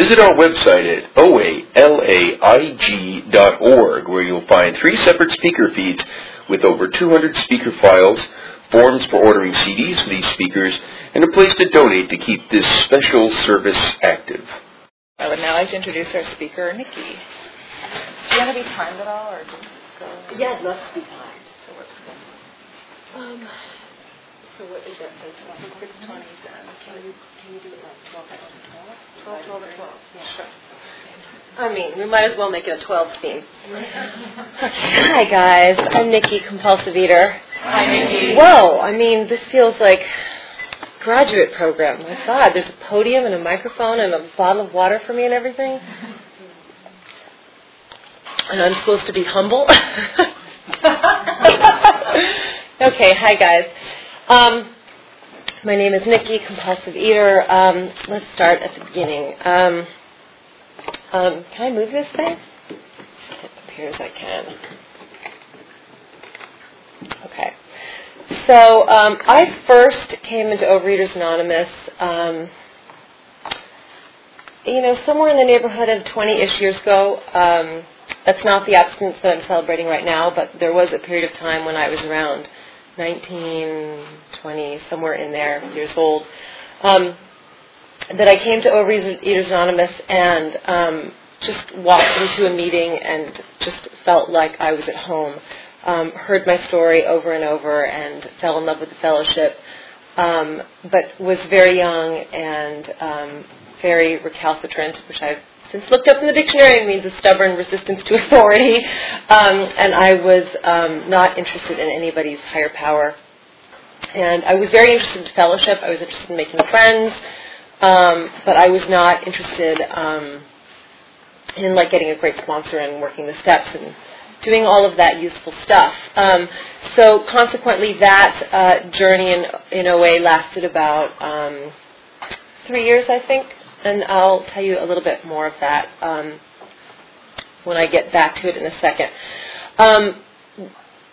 Visit our website at oalaig.org where you'll find three separate speaker feeds with over 200 speaker files, forms for ordering CDs for these speakers, and a place to donate to keep this special service active. I would now like to introduce our speaker, Nikki. Do you want to be timed at all, or just go? Yeah, I'd love to be timed. So what, Um, so what is that? Six twenty then. can you can you do it like twelve to twelve? 12, 12, or 12? Yeah. Sure. I mean, we might as well make it a twelve theme. Hi guys. I'm Nikki, compulsive eater. Hi, Nikki. Whoa, I mean, this feels like graduate program. My God, there's a podium and a microphone and a bottle of water for me and everything. And I'm supposed to be humble. okay, hi guys. Um, my name is Nikki, compulsive eater. Um, let's start at the beginning. Um, um, can I move this thing? It appears I can. Okay. So um, I first came into Overeaters Anonymous, um, you know, somewhere in the neighborhood of 20-ish years ago. Um, that's not the abstinence that I'm celebrating right now, but there was a period of time when I was around 19, 20, somewhere in there, years old, um, that I came to Overeaters Anonymous and um, just walked into a meeting and just felt like I was at home. Um, heard my story over and over and fell in love with the fellowship, um, but was very young and um, very recalcitrant, which I've since looked up in the dictionary. It means a stubborn resistance to authority, um, and I was um, not interested in anybody's higher power. And I was very interested in fellowship. I was interested in making friends, um, but I was not interested um, in like getting a great sponsor and working the steps and doing all of that useful stuff. Um, so consequently, that uh, journey in, in OA lasted about um, three years, I think, and I'll tell you a little bit more of that um, when I get back to it in a second. Um,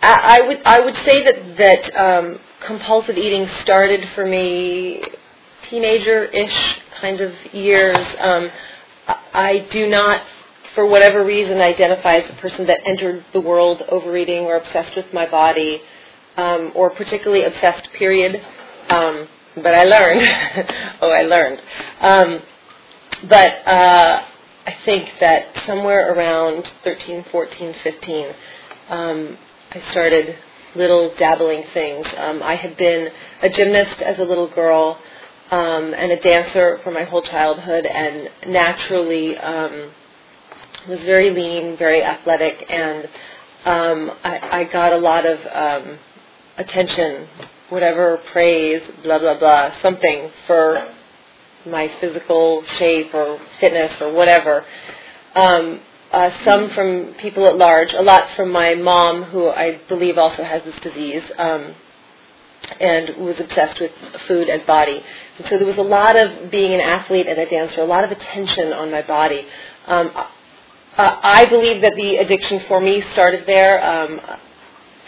I, I would I would say that that um, compulsive eating started for me teenager-ish kind of years. Um, I, I do not for whatever reason, identify as a person that entered the world overeating or obsessed with my body, um, or particularly obsessed, period. Um, but I learned. oh, I learned. Um, but uh, I think that somewhere around 13, 14, 15, um, I started little dabbling things. Um, I had been a gymnast as a little girl um, and a dancer for my whole childhood, and naturally um, was very lean, very athletic, and um, I, I got a lot of um, attention, whatever praise, blah blah blah, something for my physical shape or fitness or whatever. Um, uh, some from people at large, a lot from my mom, who I believe also has this disease. Um, and was obsessed with food and body. And so there was a lot of being an athlete and a dancer, a lot of attention on my body. Um, uh, I believe that the addiction for me started there. Um,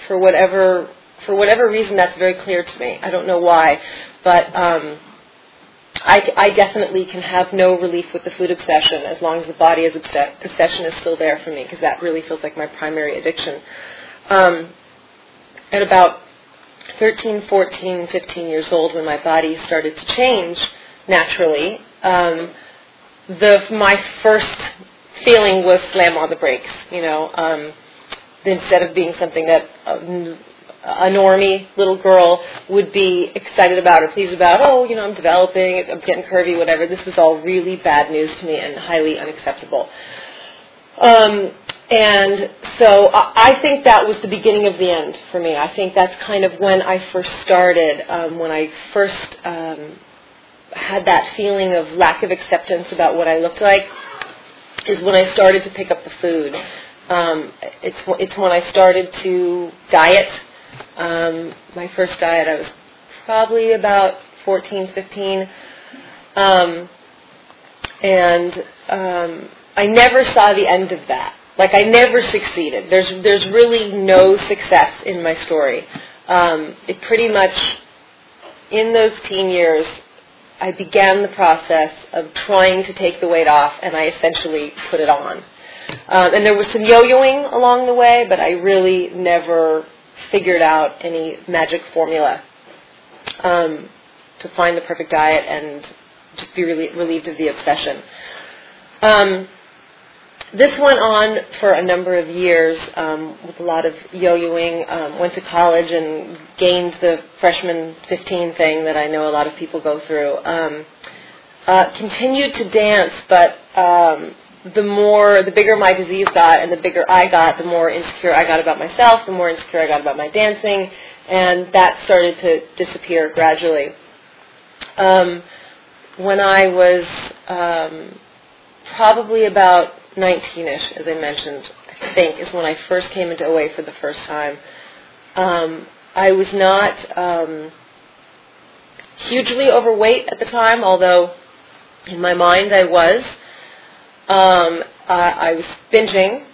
for whatever for whatever reason, that's very clear to me. I don't know why, but um, I, I definitely can have no relief with the food obsession as long as the body is obsess- obsession is still there for me because that really feels like my primary addiction. Um, at about 13, 14, 15 years old, when my body started to change naturally, um, the my first feeling was slam on the brakes. You know, um, instead of being something that um, a normie little girl would be excited about or pleased about. Oh, you know, I'm developing, I'm getting curvy, whatever. This is all really bad news to me and highly unacceptable. Um, and so I think that was the beginning of the end for me. I think that's kind of when I first started, um, when I first um, had that feeling of lack of acceptance about what I looked like is when I started to pick up the food. Um, it's it's when I started to diet. Um, my first diet, I was probably about 14, 15, um, and um, I never saw the end of that. Like I never succeeded. There's there's really no success in my story. Um, it pretty much in those teen years, I began the process of trying to take the weight off, and I essentially put it on. Um, and there was some yo-yoing along the way, but I really never figured out any magic formula um, to find the perfect diet and just be really relieved of the obsession. Um, this went on for a number of years um, with a lot of yo-yoing. Um, went to college and gained the freshman 15 thing that I know a lot of people go through. Um, uh, continued to dance, but um, the more, the bigger my disease got, and the bigger I got, the more insecure I got about myself, the more insecure I got about my dancing, and that started to disappear gradually. Um, when I was um, probably about 19ish, as I mentioned, I think, is when I first came into OA for the first time. Um, I was not um, hugely overweight at the time, although in my mind I was. Um, I, I was binging,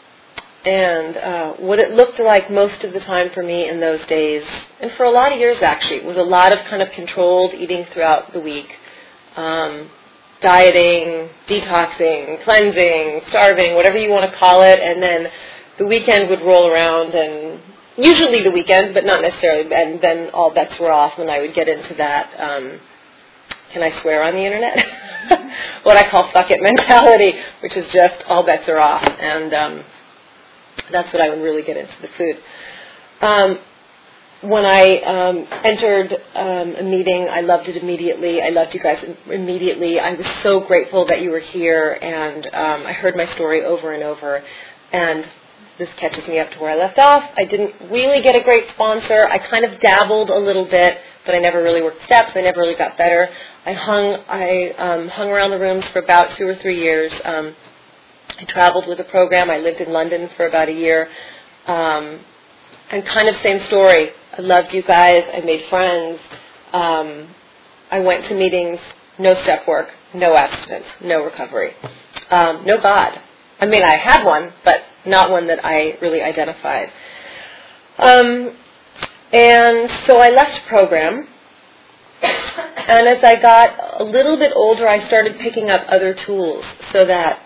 and uh, what it looked like most of the time for me in those days, and for a lot of years actually, was a lot of kind of controlled eating throughout the week. Um, dieting, detoxing, cleansing, starving, whatever you want to call it, and then the weekend would roll around and usually the weekend, but not necessarily, and then all bets were off and I would get into that, um, can I swear on the internet? what I call fuck it mentality, which is just all bets are off. And um, that's what I would really get into the food. Um, when I um, entered um, a meeting, I loved it immediately. I loved you guys immediately. I was so grateful that you were here, and um, I heard my story over and over. And this catches me up to where I left off. I didn't really get a great sponsor. I kind of dabbled a little bit, but I never really worked steps. I never really got better. I hung I um, hung around the rooms for about two or three years. Um, I traveled with a program. I lived in London for about a year. Um, and kind of same story. I loved you guys. I made friends. Um, I went to meetings, no step work, no abstinence, no recovery, um, no God. I mean, I had one, but not one that I really identified. Um, and so I left program. And as I got a little bit older, I started picking up other tools so that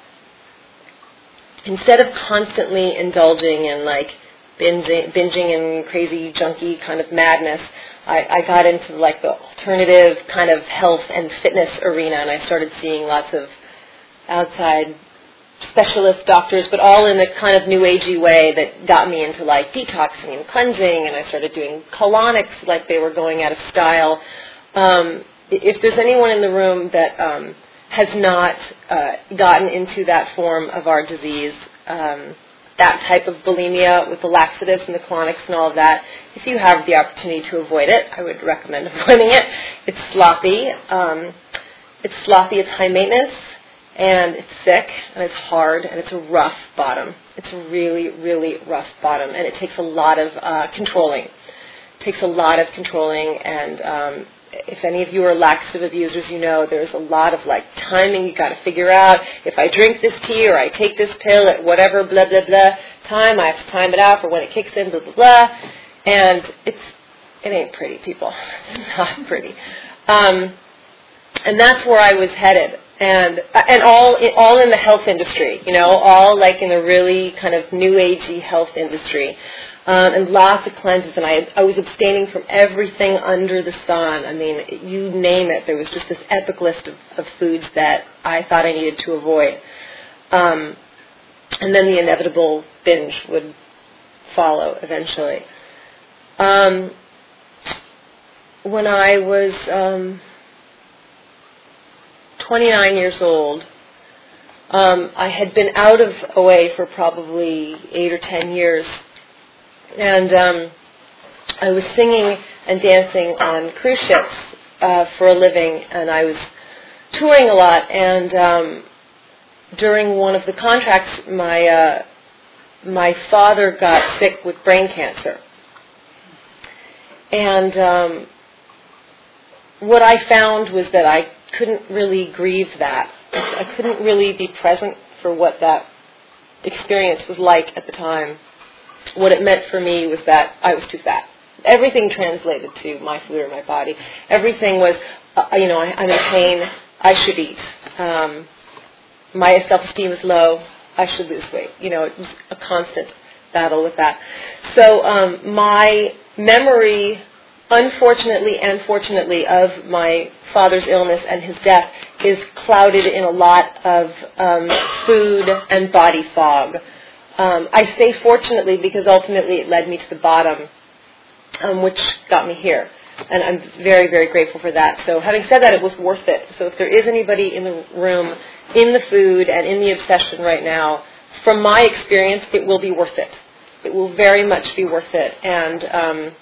instead of constantly indulging in like binging, binging and crazy junky kind of madness, I, I got into like the alternative kind of health and fitness arena, and I started seeing lots of outside specialist doctors, but all in a kind of new agey way that got me into like detoxing and cleansing, and I started doing colonics like they were going out of style. Um, if there's anyone in the room that um, has not uh, gotten into that form of our disease, um, that type of bulimia with the laxatives and the colonics and all of that, if you have the opportunity to avoid it, I would recommend avoiding it. It's sloppy. Um, it's sloppy. It's high maintenance, and it's sick, and it's hard, and it's a rough bottom. It's a really, really rough bottom, and it takes a lot of uh, controlling. It takes a lot of controlling, and um, if any of you are laxative abusers, you know there's a lot of like timing you got to figure out. If I drink this tea or I take this pill at whatever blah blah blah time, I have to time it out for when it kicks in blah blah blah, and it's it ain't pretty, people. It's not pretty, um, and that's where I was headed, and and all all in the health industry, you know, all like in the really kind of new agey health industry um, and lots of cleanses. And I, I was abstaining from everything under the sun. I mean, you name it. There was just this epic list of, of foods that I thought I needed to avoid. Um, and then the inevitable binge would follow eventually. Um, when I was um, 29 years old, um, I had been out of OA for probably eight or ten years and um, I was singing and dancing on cruise ships uh, for a living, and I was touring a lot. And um, during one of the contracts, my uh, my father got sick with brain cancer, and um, what I found was that I couldn't really grieve that. I couldn't really be present for what that experience was like at the time what it meant for me was that I was too fat. everything translated to my food or my body. Everything was, uh, you know, I, I'm in pain. I should eat. Um, my self-esteem is low. I should lose weight. You know, it was a constant battle with that. So um, my memory, unfortunately and fortunately, of my father's illness and his death is clouded in a lot of um, food and body fog. Um, I say fortunately because ultimately it led me to the bottom, um, which got me here. And I'm very, very grateful for that. So having said that, it was worth it. So if there is anybody in the room, in the food and in the obsession right now, from my experience, it will be worth it. It will very much be worth it. And um,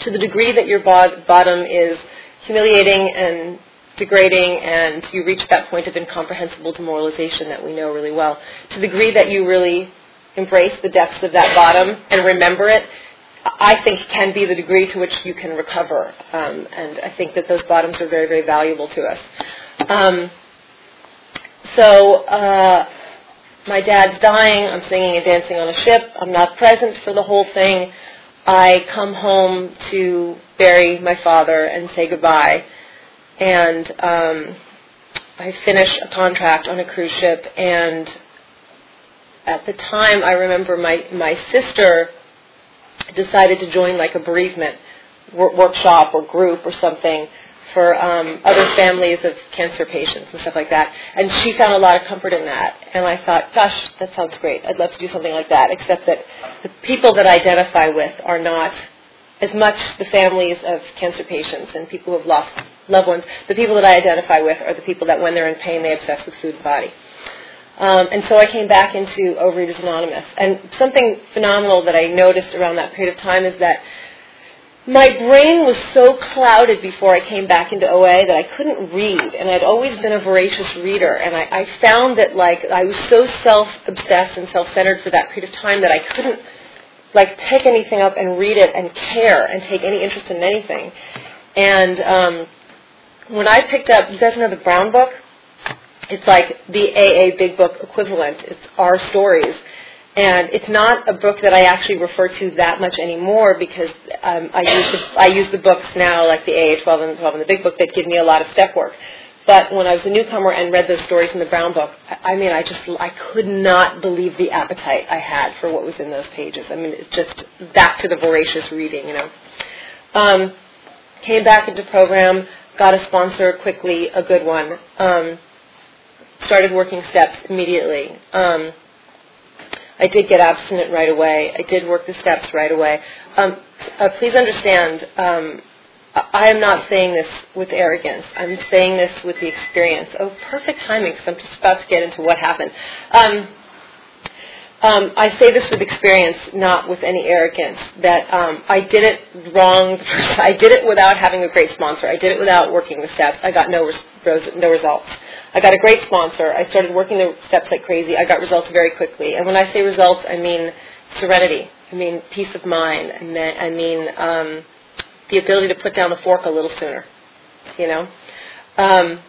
to the degree that your bottom is humiliating and degrading and you reach that point of incomprehensible demoralization that we know really well, to the degree that you really embrace the depths of that bottom and remember it, I think can be the degree to which you can recover. Um, and I think that those bottoms are very, very valuable to us. Um, so uh, my dad's dying. I'm singing and dancing on a ship. I'm not present for the whole thing. I come home to bury my father and say goodbye. And um, I finish a contract on a cruise ship. And at the time, I remember my, my sister decided to join like a bereavement workshop or group or something for um, other families of cancer patients and stuff like that. And she found a lot of comfort in that. And I thought, gosh, that sounds great. I'd love to do something like that, except that the people that I identify with are not as much the families of cancer patients and people who have lost loved ones. The people that I identify with are the people that when they're in pain, they obsess with food and body. Um, and so I came back into Overeaters Anonymous. And something phenomenal that I noticed around that period of time is that my brain was so clouded before I came back into OA that I couldn't read, and I'd always been a voracious reader, and I, I found that like I was so self-obsessed and self-centered for that period of time that I couldn't like pick anything up and read it and care and take any interest in anything. And um, when I picked up, you guys know the Brown Book? It's like the AA Big Book equivalent. It's our stories. And it's not a book that I actually refer to that much anymore because um, I, use the, I use the books now, like the AA 12 and the 12 and the Big Book, that give me a lot of step work. But when I was a newcomer and read those stories in the Brown Book, I, I mean, I just I could not believe the appetite I had for what was in those pages. I mean, it's just back to the voracious reading, you know. Um, came back into program, got a sponsor quickly, a good one. Um, started working steps immediately. Um, I did get abstinent right away. I did work the steps right away. Um, uh, please understand, um, I am not saying this with arrogance. I'm saying this with the experience. Oh, perfect timing because I'm just about to get into what happened. Um, um, I say this with experience, not with any arrogance. That um, I did it wrong. I did it without having a great sponsor. I did it without working the steps. I got no res- no results. I got a great sponsor. I started working the steps like crazy. I got results very quickly. And when I say results, I mean serenity. I mean peace of mind. I mean, I mean um, the ability to put down the fork a little sooner. You know. Um,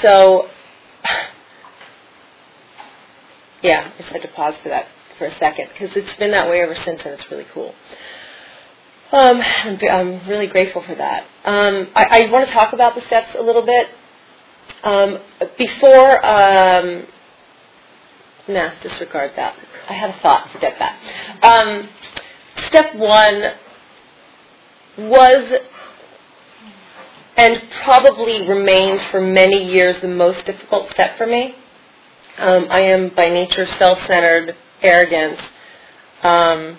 so, yeah, I just had to pause for that for a second because it's been that way ever since, and it's really cool. Um, I'm really grateful for that. Um, I, I want to talk about the steps a little bit um, before, um, nah, disregard that. I had a thought, forget that. Um, step one was and probably remains for many years the most difficult step for me. Um, I am by nature self-centered, arrogant, um,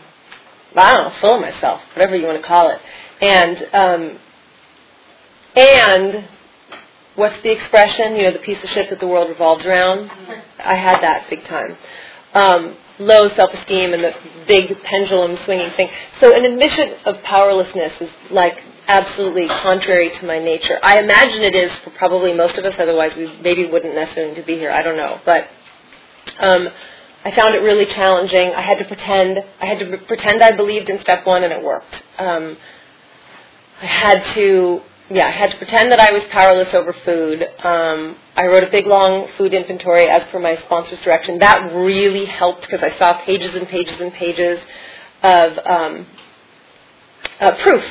I don't know, full of myself, whatever you want to call it, and um, and what's the expression? You know, the piece of shit that the world revolves around. I had that big time. Um, low self-esteem and the big pendulum swinging thing. So an admission of powerlessness is like absolutely contrary to my nature. I imagine it is for probably most of us. Otherwise, we maybe wouldn't necessarily need to be here. I don't know, but. Um, I found it really challenging. I had to pretend. I had to pretend I believed in step one, and it worked. Um, I had to yeah, I had to pretend that I was powerless over food. Um, I wrote a big long food inventory as per my sponsor's direction. That really helped because I saw pages and pages and pages of um, uh, proof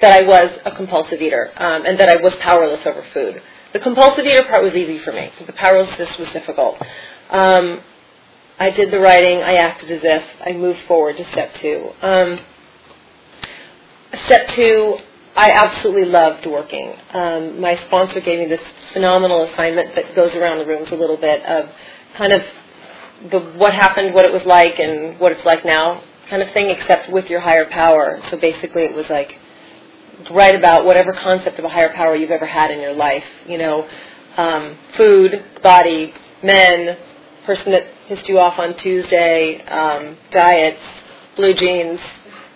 that I was a compulsive eater um, and that I was powerless over food. The compulsive eater part was easy for me. The powerlessness was difficult. Um, I did the writing. I acted as if. I moved forward to step two. Um, step two, I absolutely loved working. Um, my sponsor gave me this phenomenal assignment that goes around the rooms a little bit of kind of the what happened, what it was like, and what it's like now kind of thing, except with your higher power. So basically, it was like write about whatever concept of a higher power you've ever had in your life. You know, um, food, body, men, person that pissed you off on Tuesday, um, diets, blue jeans,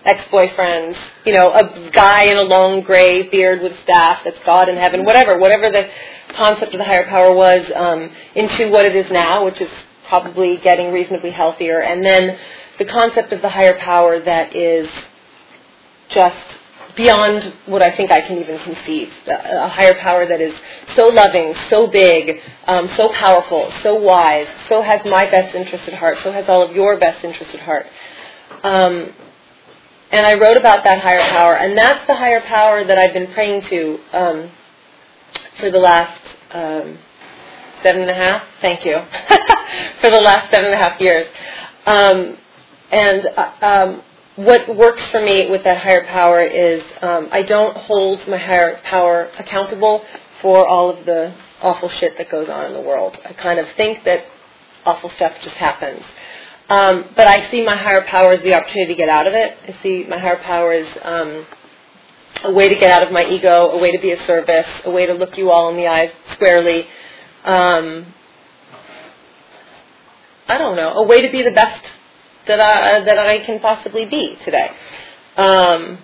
ex-boyfriends, you know, a guy in a long gray beard with staff that's God in heaven, whatever, whatever the concept of the higher power was, um, into what it is now, which is probably getting reasonably healthier, and then the concept of the higher power that is just beyond what I think I can even conceive. A higher power that is so loving, so big, um, so powerful, so wise, so has my best interest at heart, so has all of your best interest at heart. Um, and I wrote about that higher power, and that's the higher power that I've been praying to um, for the last um, seven and a half. Thank you for the last seven and a half years. Um, and uh, um, what works for me with that higher power is um, I don't hold my higher power accountable for all of the awful shit that goes on in the world. I kind of think that awful stuff just happens. Um, but I see my higher power as the opportunity to get out of it. I see my higher power as um, a way to get out of my ego, a way to be of service, a way to look you all in the eyes squarely. Um, I don't know, a way to be the best that I, that I can possibly be today. Um,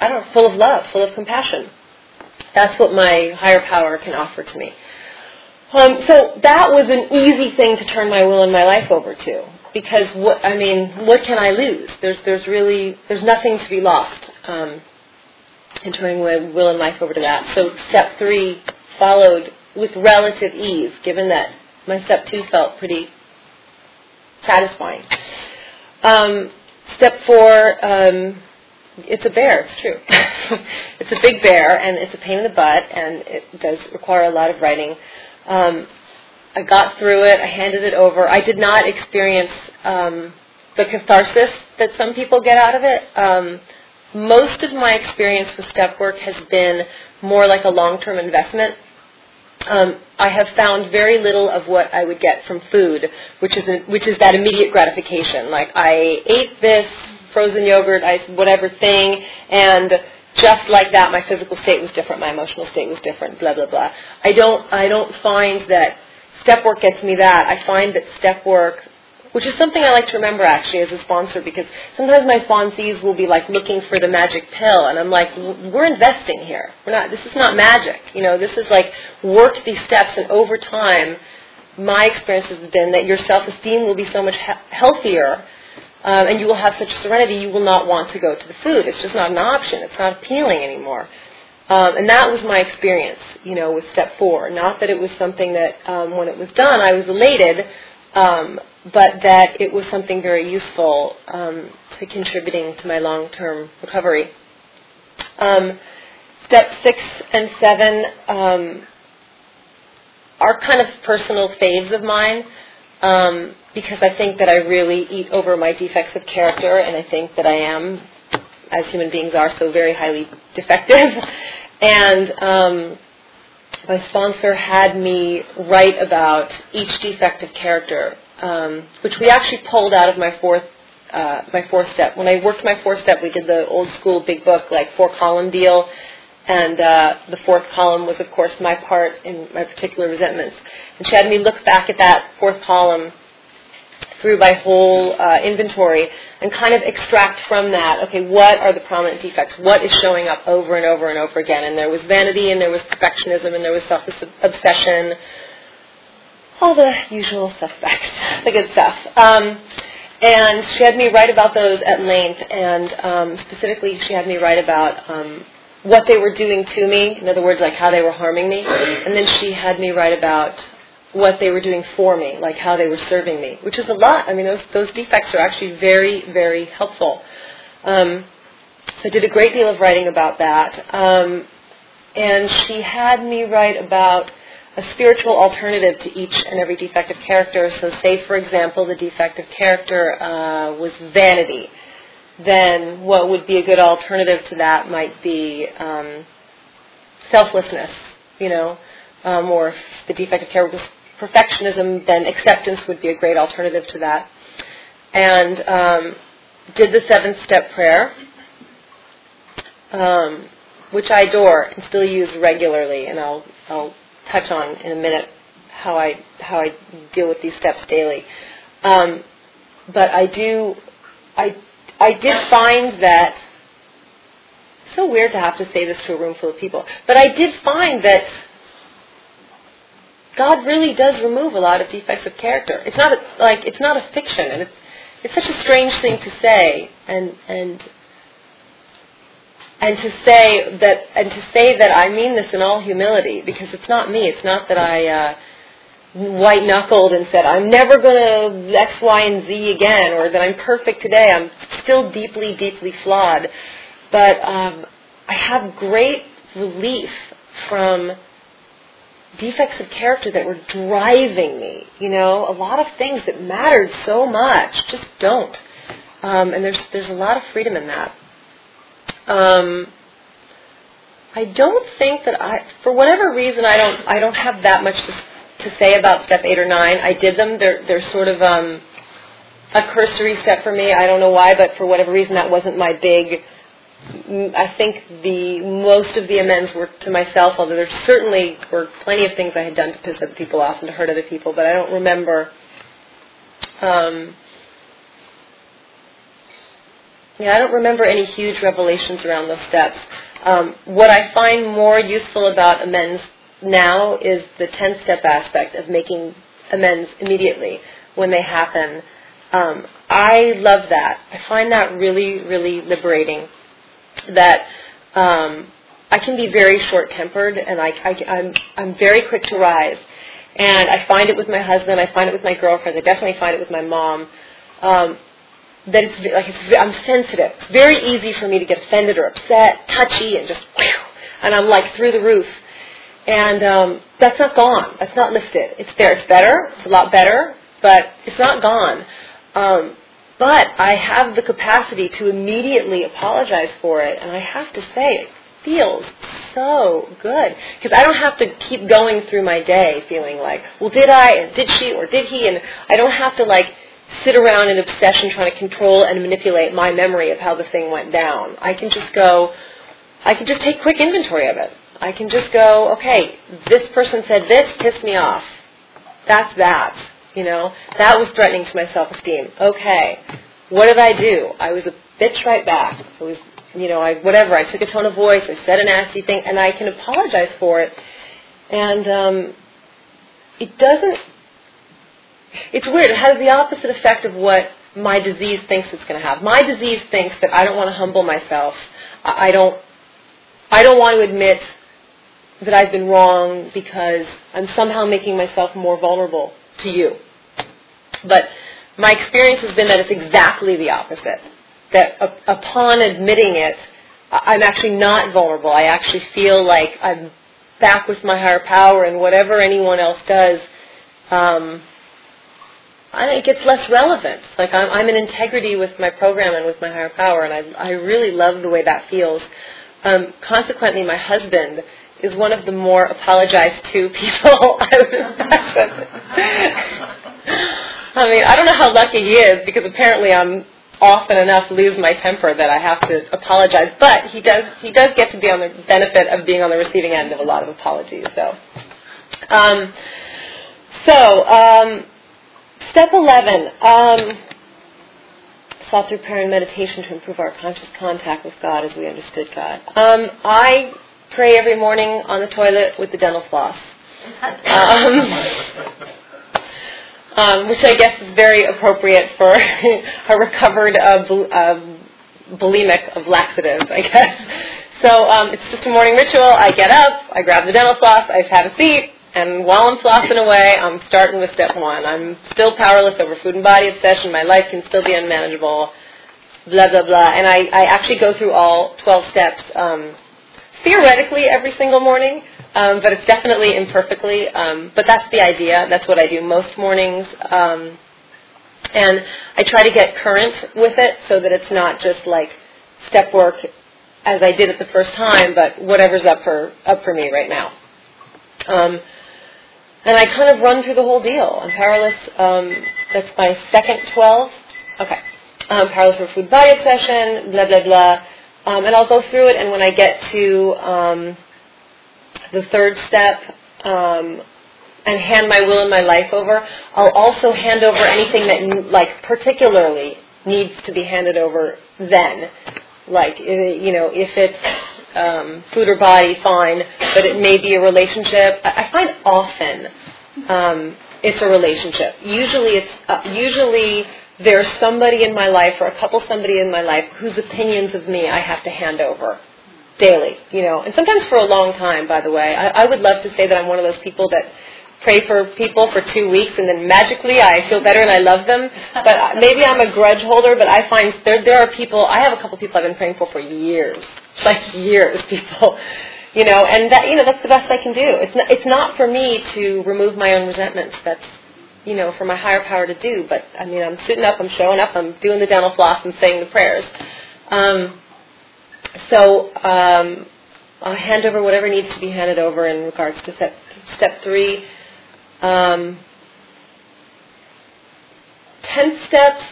I don't know, full of love, full of compassion. That's what my higher power can offer to me. Um, so that was an easy thing to turn my will and my life over to, because what I mean, what can I lose? There's there's really there's nothing to be lost um, in turning my will and life over to that. So step three followed with relative ease, given that my step two felt pretty satisfying. Um, step four, um, it's a bear. It's true. it's a big bear, and it's a pain in the butt, and it does require a lot of writing. Um, I got through it. I handed it over. I did not experience um, the catharsis that some people get out of it. Um, most of my experience with step work has been more like a long-term investment um, I have found very little of what I would get from food, which is a, which is that immediate gratification. Like I ate this frozen yogurt, I whatever thing, and just like that, my physical state was different, my emotional state was different. Blah blah blah. I don't I don't find that step work gets me that. I find that step work which is something I like to remember actually as a sponsor because sometimes my sponsees will be like looking for the magic pill and I'm like, we're investing here. We're not, this is not magic. You know, this is like work these steps and over time, my experience has been that your self-esteem will be so much he- healthier um, and you will have such serenity you will not want to go to the food. It's just not an option. It's not appealing anymore. Um, and that was my experience, you know, with step four. Not that it was something that um, when it was done I was elated, um, but that it was something very useful um, to contributing to my long-term recovery. Um, step six and seven um, are kind of personal faves of mine um, because I think that I really eat over my defects of character, and I think that I am, as human beings are, so very highly defective. and um, my sponsor had me write about each defect of character um, which we actually pulled out of my fourth uh, my fourth step. When I worked my fourth step, we did the old school big book like four column deal, and uh, the fourth column was of course my part in my particular resentments. And she had me look back at that fourth column through my whole uh, inventory and kind of extract from that, okay, what are the prominent defects? What is showing up over and over and over again? And there was vanity, and there was perfectionism, and there was self-obsession, all the usual suspects, the good stuff. Um, and she had me write about those at length, and um, specifically, she had me write about um, what they were doing to me. In other words, like how they were harming me. And then she had me write about what they were doing for me, like how they were serving me, which is a lot. I mean, those those defects are actually very, very helpful. Um, so I did a great deal of writing about that. Um, and she had me write about a spiritual alternative to each and every defect of character. So, say, for example, the defect of character uh, was vanity. Then, what would be a good alternative to that might be um, selflessness, you know, um, or if the defect of character was perfectionism, then acceptance would be a great alternative to that. And um, did the seven step prayer, um, which I adore and still use regularly, and I'll, I'll touch on in a minute how I how I deal with these steps daily. Um, but I do, I I did find that so weird to have to say this to a room full of people, but I did find that God really does remove a lot of defects of character. It's not a, like it's not a fiction, and it's it's such a strange thing to say, and and and to say that and to say that I mean this in all humility because it's not me. It's not that I uh, white knuckled and said I'm never going to X, Y, and Z again, or that I'm perfect today. I'm still deeply, deeply flawed, but um, I have great relief from defects of character that were driving me. You know, a lot of things that mattered so much just don't. Um, and there's there's a lot of freedom in that. Um, I don't think that I, for whatever reason, I don't I don't have that much to, to say about step eight or nine. I did them. They're they're sort of um, a cursory step for me. I don't know why, but for whatever reason, that wasn't my big. I think the most of the amends were to myself, although there certainly were plenty of things I had done to piss other people off and to hurt other people. But I don't remember. Um, yeah, I don't remember any huge revelations around those steps. Um, what I find more useful about amends now is the 10 step aspect of making amends immediately when they happen. Um, I love that. I find that really, really liberating. That um, I can be very short tempered and I, I, I'm, I'm very quick to rise. And I find it with my husband, I find it with my girlfriends, I definitely find it with my mom. Um, that it's like it's, I'm sensitive. It's very easy for me to get offended or upset, touchy, and just whew, and I'm like through the roof. And um, that's not gone. That's not lifted. It's there. It's better. It's a lot better, but it's not gone. Um, but I have the capacity to immediately apologize for it, and I have to say it feels so good because I don't have to keep going through my day feeling like, well, did I, and did she, or did he, and I don't have to like sit around in obsession trying to control and manipulate my memory of how the thing went down. I can just go, I can just take quick inventory of it. I can just go, okay, this person said this, pissed me off. That's that. You know, that was threatening to my self-esteem. Okay, what did I do? I was a bitch right back. I was, you know, I whatever. I took a tone of voice. I said a nasty thing, and I can apologize for it. And um, it doesn't it's weird. It has the opposite effect of what my disease thinks it's going to have. My disease thinks that I don't want to humble myself. I don't. I don't want to admit that I've been wrong because I'm somehow making myself more vulnerable to you. But my experience has been that it's exactly the opposite. That upon admitting it, I'm actually not vulnerable. I actually feel like I'm back with my higher power, and whatever anyone else does, um, I, it gets less relevant. Like I'm, I'm in integrity with my program and with my higher power, and I, I really love the way that feels. Um, consequently, my husband is one of the more apologized to people I would imagine. I mean, I don't know how lucky he is because apparently I'm often enough lose my temper that I have to apologize. But he does he does get to be on the benefit of being on the receiving end of a lot of apologies. So, um, so um, Step 11. Um, sought through prayer and meditation to improve our conscious contact with God as we understood God. Um, I pray every morning on the toilet with the dental floss. Um, um, which I guess is very appropriate for a recovered uh, uh, bulimic of laxatives, I guess. So um, it's just a morning ritual. I get up, I grab the dental floss, I have a seat, and while I'm flossing away, I'm starting with step one. I'm still powerless over food and body obsession. My life can still be unmanageable. blah blah blah. And I, I actually go through all 12 steps um, theoretically every single morning, um, but it's definitely imperfectly. Um, but that's the idea. That's what I do most mornings. Um, and I try to get current with it so that it's not just like step work as I did it the first time, but whatever's up for up for me right now. Um, and I kind of run through the whole deal. I'm powerless. Um, that's my second 12. Okay. Um, powerless for food body obsession, blah, blah, blah. Um, and I'll go through it, and when I get to um, the third step, um, and hand my will and my life over, I'll also hand over anything that, like, particularly needs to be handed over then. Like, you know, if it's um, food or body, fine, but it may be a relationship. I find often um, it's a relationship. Usually, it's uh, usually there's somebody in my life or a couple somebody in my life whose opinions of me I have to hand over daily. You know, and sometimes for a long time. By the way, I, I would love to say that I'm one of those people that pray for people for two weeks and then magically I feel better and I love them. But maybe I'm a grudge holder, but I find there there are people. I have a couple people I've been praying for for years, like years, people. You know, and that you know that's the best I can do. It's not, it's not for me to remove my own resentments. That's you know for my higher power to do. But I mean, I'm sitting up, I'm showing up, I'm doing the dental floss and saying the prayers. Um, so um, I'll hand over whatever needs to be handed over in regards to step, step three. Um, ten steps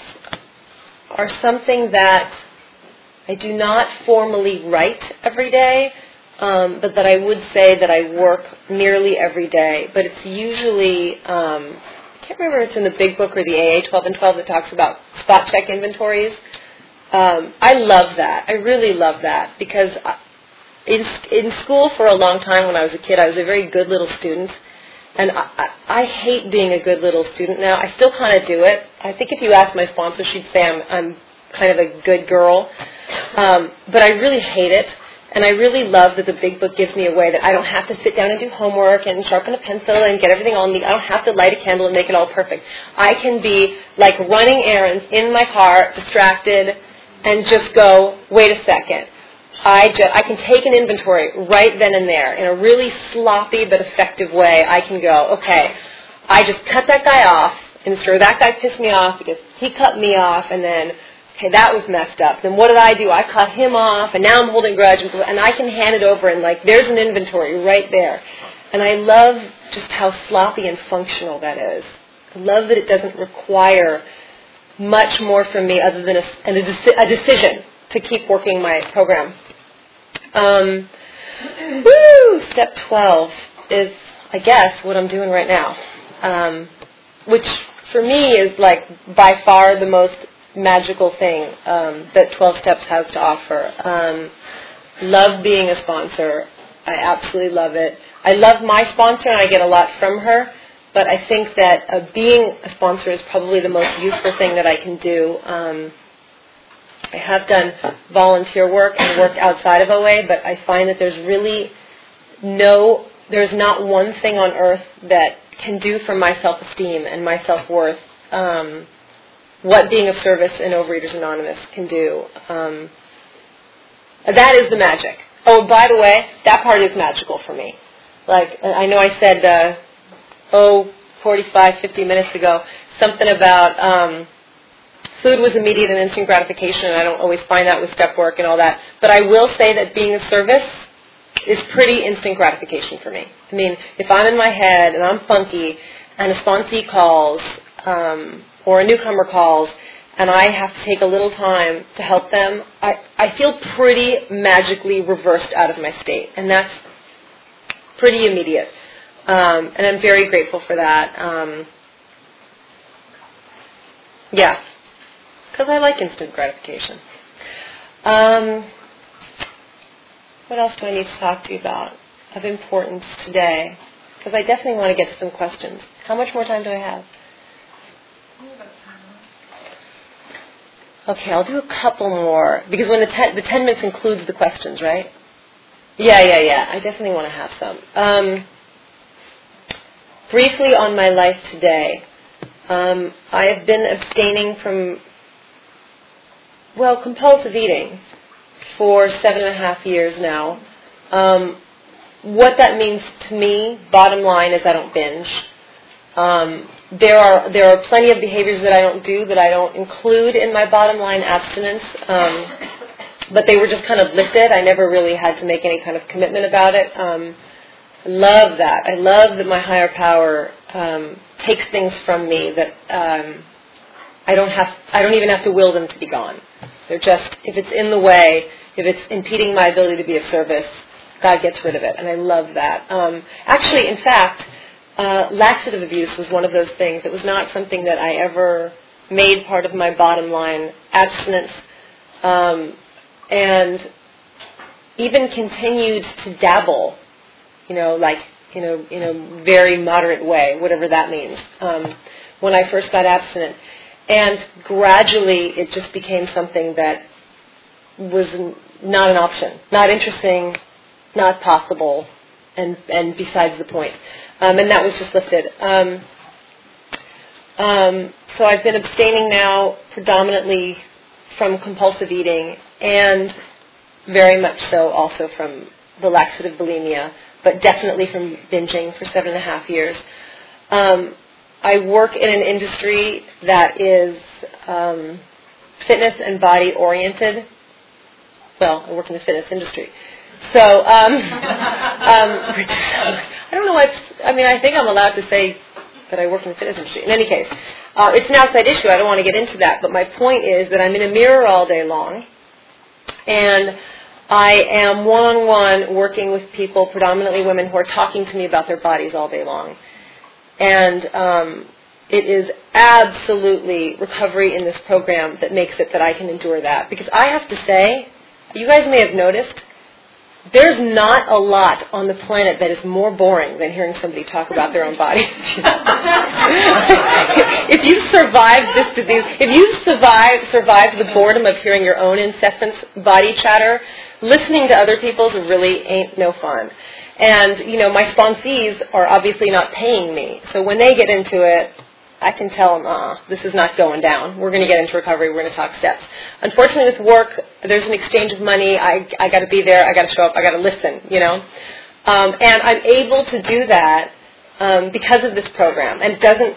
are something that I do not formally write every day, um, but that I would say that I work nearly every day. But it's usually, um, can't remember if it's in the big book or the AA 12 and 12 that talks about spot check inventories. Um, I love that. I really love that because in, in school for a long time when I was a kid, I was a very good little student and I, I, I hate being a good little student now. I still kind of do it. I think if you ask my sponsor, she'd say I'm, I'm kind of a good girl. Um, but I really hate it. And I really love that the big book gives me a way that I don't have to sit down and do homework and sharpen a pencil and get everything all neat. I don't have to light a candle and make it all perfect. I can be like running errands in my car, distracted, and just go, wait a second. I, just, I can take an inventory right then and there in a really sloppy but effective way. I can go, okay, I just cut that guy off, and sure, that guy pissed me off because he cut me off, and then, okay, that was messed up. Then what did I do? I cut him off, and now I'm holding grudge, and I can hand it over, and like, there's an inventory right there. And I love just how sloppy and functional that is. I love that it doesn't require much more from me other than a, a, a decision to keep working my program. Um, woo! Step 12 is, I guess, what I'm doing right now, um, which for me is like by far the most magical thing um, that 12 Steps has to offer. Um, love being a sponsor. I absolutely love it. I love my sponsor and I get a lot from her, but I think that uh, being a sponsor is probably the most useful thing that I can do. Um, I have done volunteer work and work outside of OA, but I find that there's really no, there's not one thing on earth that can do for my self-esteem and my self-worth um, what being of service in Overeaters Anonymous can do. Um, that is the magic. Oh, by the way, that part is magical for me. Like, I know I said, uh, oh, 45, 50 minutes ago, something about um, food was immediate and instant gratification, and I don't always find that with step work and all that. But I will say that being of service is pretty instant gratification for me. I mean, if I'm in my head and I'm funky, and a sponsee calls um, or a newcomer calls, and I have to take a little time to help them, I, I feel pretty magically reversed out of my state, and that's pretty immediate. Um, and I'm very grateful for that. Um, yeah, because I like instant gratification. Um, what else do I need to talk to you about of importance today? Because I definitely want to get to some questions. How much more time do I have? Okay, I'll do a couple more because when the ten, the ten minutes includes the questions, right? Yeah, yeah, yeah. I definitely want to have some. Um, briefly on my life today, um, I have been abstaining from well, compulsive eating for seven and a half years now. Um, what that means to me, bottom line, is I don't binge. Um, there are there are plenty of behaviors that I don't do that I don't include in my bottom line abstinence, um, but they were just kind of lifted. I never really had to make any kind of commitment about it. Um, I love that. I love that my higher power um, takes things from me that um, I don't have. I don't even have to will them to be gone. They're just if it's in the way, if it's impeding my ability to be of service, God gets rid of it, and I love that. Um, actually, in fact uh, laxative abuse was one of those things. It was not something that I ever made part of my bottom line. Abstinence um, and even continued to dabble, you know, like you know, in a very moderate way, whatever that means. Um, when I first got abstinent, and gradually it just became something that was not an option, not interesting, not possible, and and besides the point um, and that was just lifted. Um, um, so I've been abstaining now predominantly from compulsive eating and very much so also from the laxative bulimia, but definitely from binging for seven and a half years. Um, I work in an industry that is um, fitness and body oriented. Well, I work in the fitness industry. So, um, um, I don't know what, I mean, I think I'm allowed to say that I work in the fitness industry. In any case, uh, it's an outside issue. I don't want to get into that. But my point is that I'm in a mirror all day long, and I am one-on-one working with people, predominantly women, who are talking to me about their bodies all day long. And um, it is absolutely recovery in this program that makes it that I can endure that. Because I have to say, you guys may have noticed, there's not a lot on the planet that is more boring than hearing somebody talk about their own body. if you survived this disease, if you survived survived the boredom of hearing your own incessant body chatter, listening to other people's really ain't no fun. And you know, my sponsees are obviously not paying me, so when they get into it, I can tell them, uh, this is not going down. We're going to get into recovery. We're going to talk steps. Unfortunately, with work, there's an exchange of money. I, I got to be there. I got to show up. I got to listen, you know. Um, and I'm able to do that um, because of this program. And it doesn't,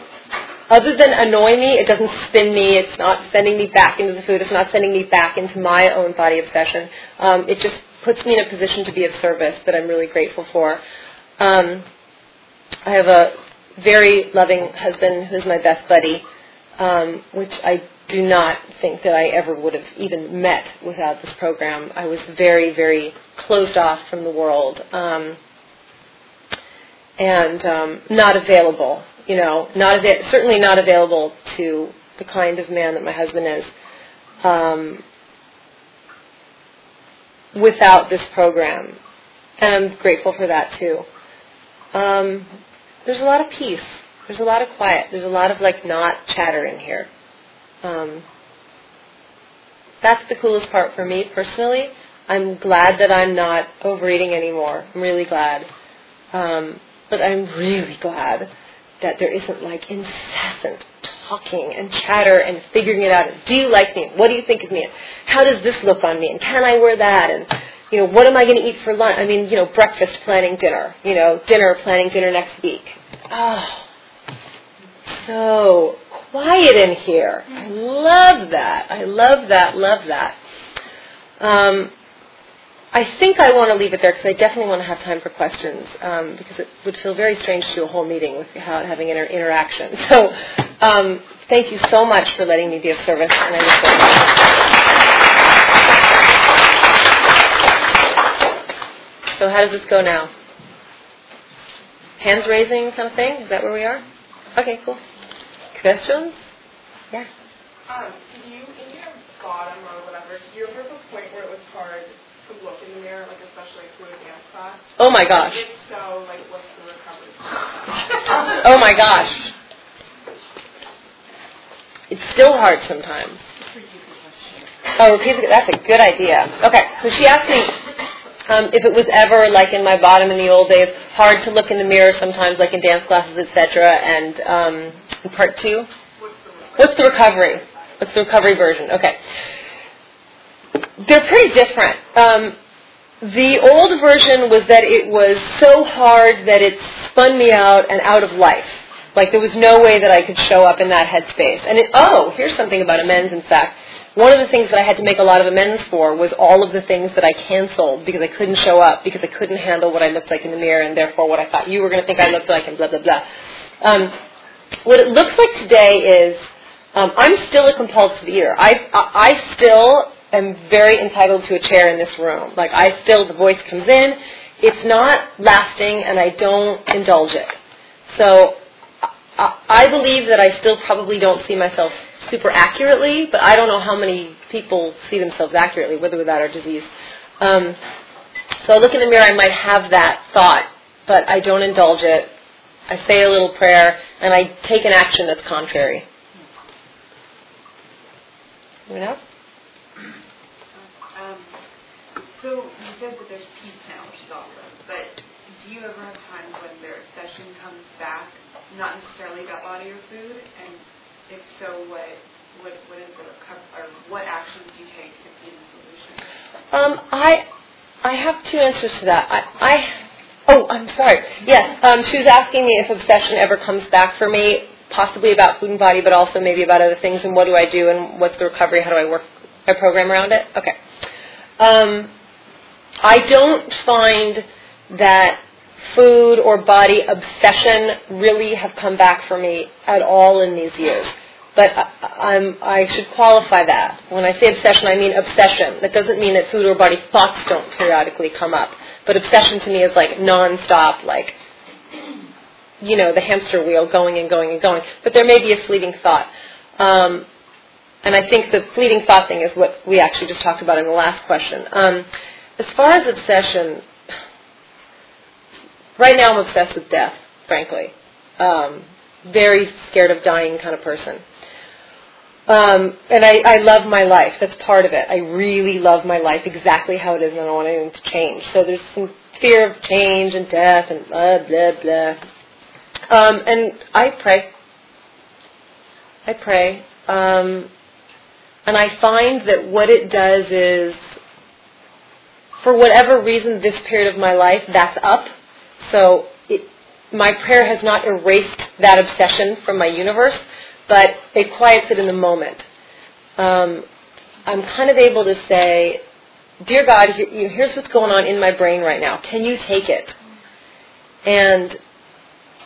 other than annoy me, it doesn't spin me. It's not sending me back into the food. It's not sending me back into my own body obsession. Um, it just puts me in a position to be of service that I'm really grateful for. Um, I have a very loving husband who's my best buddy, um, which I do not think that I ever would have even met without this program. I was very, very closed off from the world um, and um, not available. You know, not ava- certainly not available to the kind of man that my husband is. Um, without this program, and I'm grateful for that too. Um, there's a lot of peace. There's a lot of quiet. There's a lot of like not chatter in here. Um, that's the coolest part for me personally. I'm glad that I'm not overeating anymore. I'm really glad. Um, but I'm really glad that there isn't like incessant talking and chatter and figuring it out. Do you like me? What do you think of me? How does this look on me? And can I wear that? And you know, what am I going to eat for lunch? I mean, you know, breakfast planning dinner, you know, dinner planning dinner next week. Oh, so quiet in here. I love that. I love that, love that. Um, I think I want to leave it there because I definitely want to have time for questions um, because it would feel very strange to do a whole meeting without having inter- interaction. So um, thank you so much for letting me be of service, and I how does this go now? Hands raising kind of thing? Is that where we are? Okay, cool. Questions? Yeah. Um, you, in your bottom or whatever, do you ever have a point where it was hard to look in the mirror, like especially through a dance class? Oh my gosh. If so, like what's the recovery? oh my gosh. It's still hard sometimes. Oh, repeat the, that's a good idea. Okay, so she asked me um, if it was ever like in my bottom in the old days, hard to look in the mirror sometimes, like in dance classes, etc. And um, part two, what's the recovery? What's the recovery version? Okay. they're pretty different. Um, the old version was that it was so hard that it spun me out and out of life. Like there was no way that I could show up in that headspace. And it, oh, here's something about amends. In fact, one of the things that I had to make a lot of amends for was all of the things that I canceled because I couldn't show up because I couldn't handle what I looked like in the mirror and therefore what I thought you were going to think I looked like and blah blah blah. Um, what it looks like today is um, I'm still a compulsive eater. I, I I still am very entitled to a chair in this room. Like I still the voice comes in. It's not lasting and I don't indulge it. So I believe that I still probably don't see myself super accurately, but I don't know how many people see themselves accurately, with or without our disease. Um, so I look in the mirror, I might have that thought, but I don't indulge it. I say a little prayer, and I take an action that's contrary. Anyone else? Um, so you said that there's peace now, which is awesome, but do you ever have times when their obsession comes back not necessarily about body or food? And if so, what what what is the or what actions do you take to find a solution? Um, I I have two answers to that. I, I oh I'm sorry. Yes, um, she was asking me if obsession ever comes back for me, possibly about food and body, but also maybe about other things and what do I do and what's the recovery? How do I work my program around it? Okay. Um, I don't find that food or body obsession really have come back for me at all in these years. But I, I should qualify that. When I say obsession, I mean obsession. That doesn't mean that food or body thoughts don't periodically come up. But obsession to me is like nonstop, like, you know, the hamster wheel going and going and going. But there may be a fleeting thought. Um, and I think the fleeting thought thing is what we actually just talked about in the last question. Um, as far as obsession, Right now, I'm obsessed with death, frankly. Um, very scared of dying kind of person. Um, and I, I love my life. That's part of it. I really love my life exactly how it is, and I don't want anything to change. So there's some fear of change and death and blah blah blah. Um, and I pray. I pray. Um, and I find that what it does is, for whatever reason, this period of my life, that's up so it, my prayer has not erased that obsession from my universe, but it quiets it in the moment. Um, I'm kind of able to say, Dear God, here's what's going on in my brain right now. Can you take it? And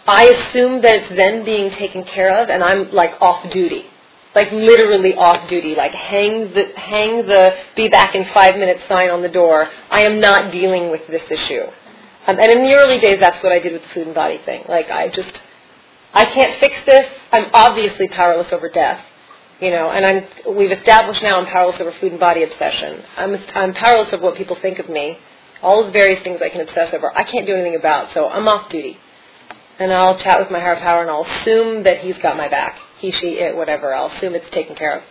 I assume that it's then being taken care of, and I'm like off duty, like literally off duty, like hang the hang the be back in five minutes sign on the door. I am not dealing with this issue. Um, and in the early days, that's what I did with the food and body thing. Like I just, I can't fix this. I'm obviously powerless over death, you know. And I'm, we've established now I'm powerless over food and body obsession. I'm, I'm powerless over what people think of me. All the various things I can obsess over, I can't do anything about. So I'm off duty, and I'll chat with my higher power, and I'll assume that he's got my back. He, she, it, whatever. I'll assume it's taken care of.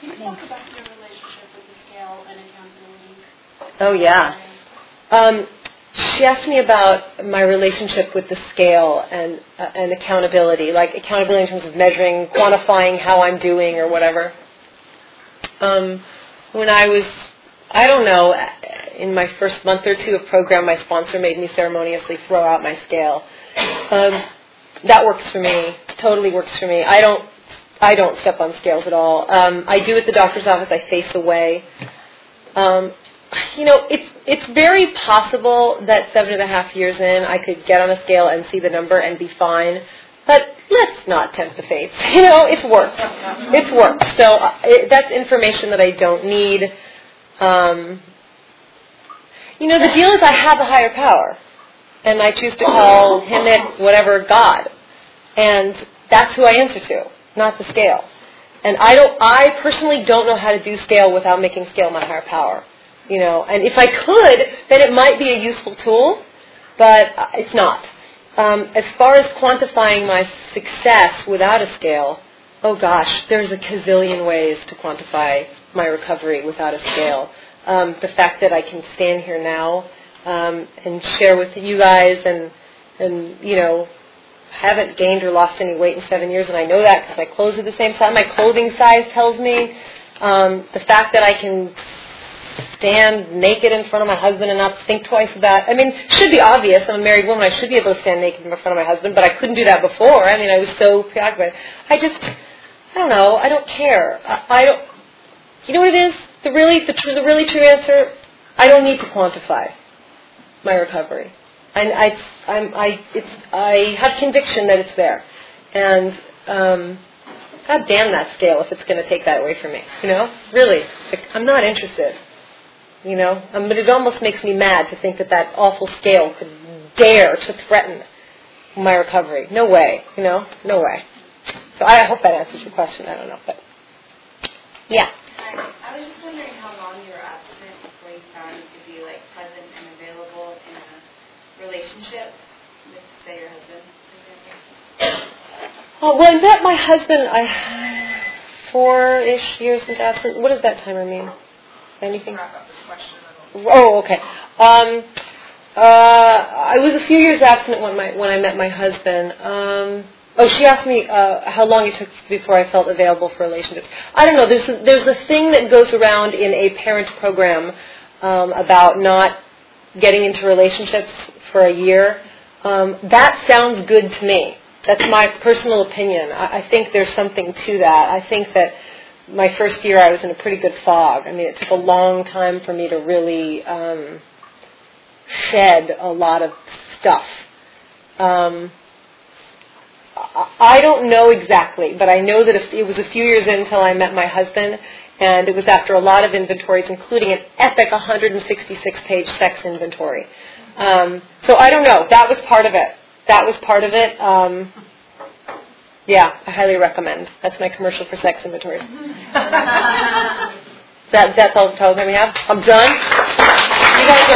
Can you talk about your Oh, yeah. Um, she asked me about my relationship with the scale and uh, and accountability, like accountability in terms of measuring, quantifying how I'm doing or whatever. Um, when I was, I don't know, in my first month or two of program, my sponsor made me ceremoniously throw out my scale. Um, that works for me. Totally works for me. I don't, I don't step on scales at all. Um, I do at the doctor's office. I face away. Um, you know, it's it's very possible that seven and a half years in, I could get on a scale and see the number and be fine. But let's not tempt the fates. You know, it's work. It's work. So uh, it, that's information that I don't need. Um, you know, the deal is I have a higher power, and I choose to call him it whatever God, and that's who I answer to, not the scale. And I don't. I personally don't know how to do scale without making scale my higher power. You know, and if I could, then it might be a useful tool, but it's not. Um, as far as quantifying my success without a scale, oh gosh, there's a gazillion ways to quantify my recovery without a scale. Um, the fact that I can stand here now um, and share with you guys and and you know haven't gained or lost any weight in seven years, and I know that because my clothes are the same size. My clothing size tells me. Um, the fact that I can stand naked in front of my husband and not think twice about. I mean, should be obvious. I'm a married woman. I should be able to stand naked in front of my husband, but I couldn't do that before. I mean, I was so preoccupied. I just, I don't know. I don't care. I, I don't. You know what it is? The really, the, tr- the really true answer. I don't need to quantify my recovery. I, I, I'm, I, it's, I have conviction that it's there, and um, God damn that scale if it's going to take that away from me. You know, really, like, I'm not interested. You know, um, but it almost makes me mad to think that that awful scale could dare to threaten my recovery. No way. You know, no way. So I hope that answers your question. I don't know, but yeah. Hi. I was just wondering how long you were abstinent before you found you could be like present and available in a relationship with, say, your husband. Oh, well, I met my husband. I four-ish years into abstinence. What does that timer mean? Anything? Oh, okay. Um, uh, I was a few years abstinent when my when I met my husband. Um, oh, she asked me uh, how long it took before I felt available for relationships. I don't know. There's a, there's a thing that goes around in a parent program um, about not getting into relationships for a year. Um, that sounds good to me. That's my personal opinion. I, I think there's something to that. I think that my first year I was in a pretty good fog. I mean, it took a long time for me to really um, shed a lot of stuff. Um, I don't know exactly, but I know that it was a few years in until I met my husband, and it was after a lot of inventories, including an epic 166-page sex inventory. Um, so I don't know. That was part of it. That was part of it. Um, yeah, I highly recommend. That's my commercial for sex inventories. that, that's all the time we have. I'm done. You guys are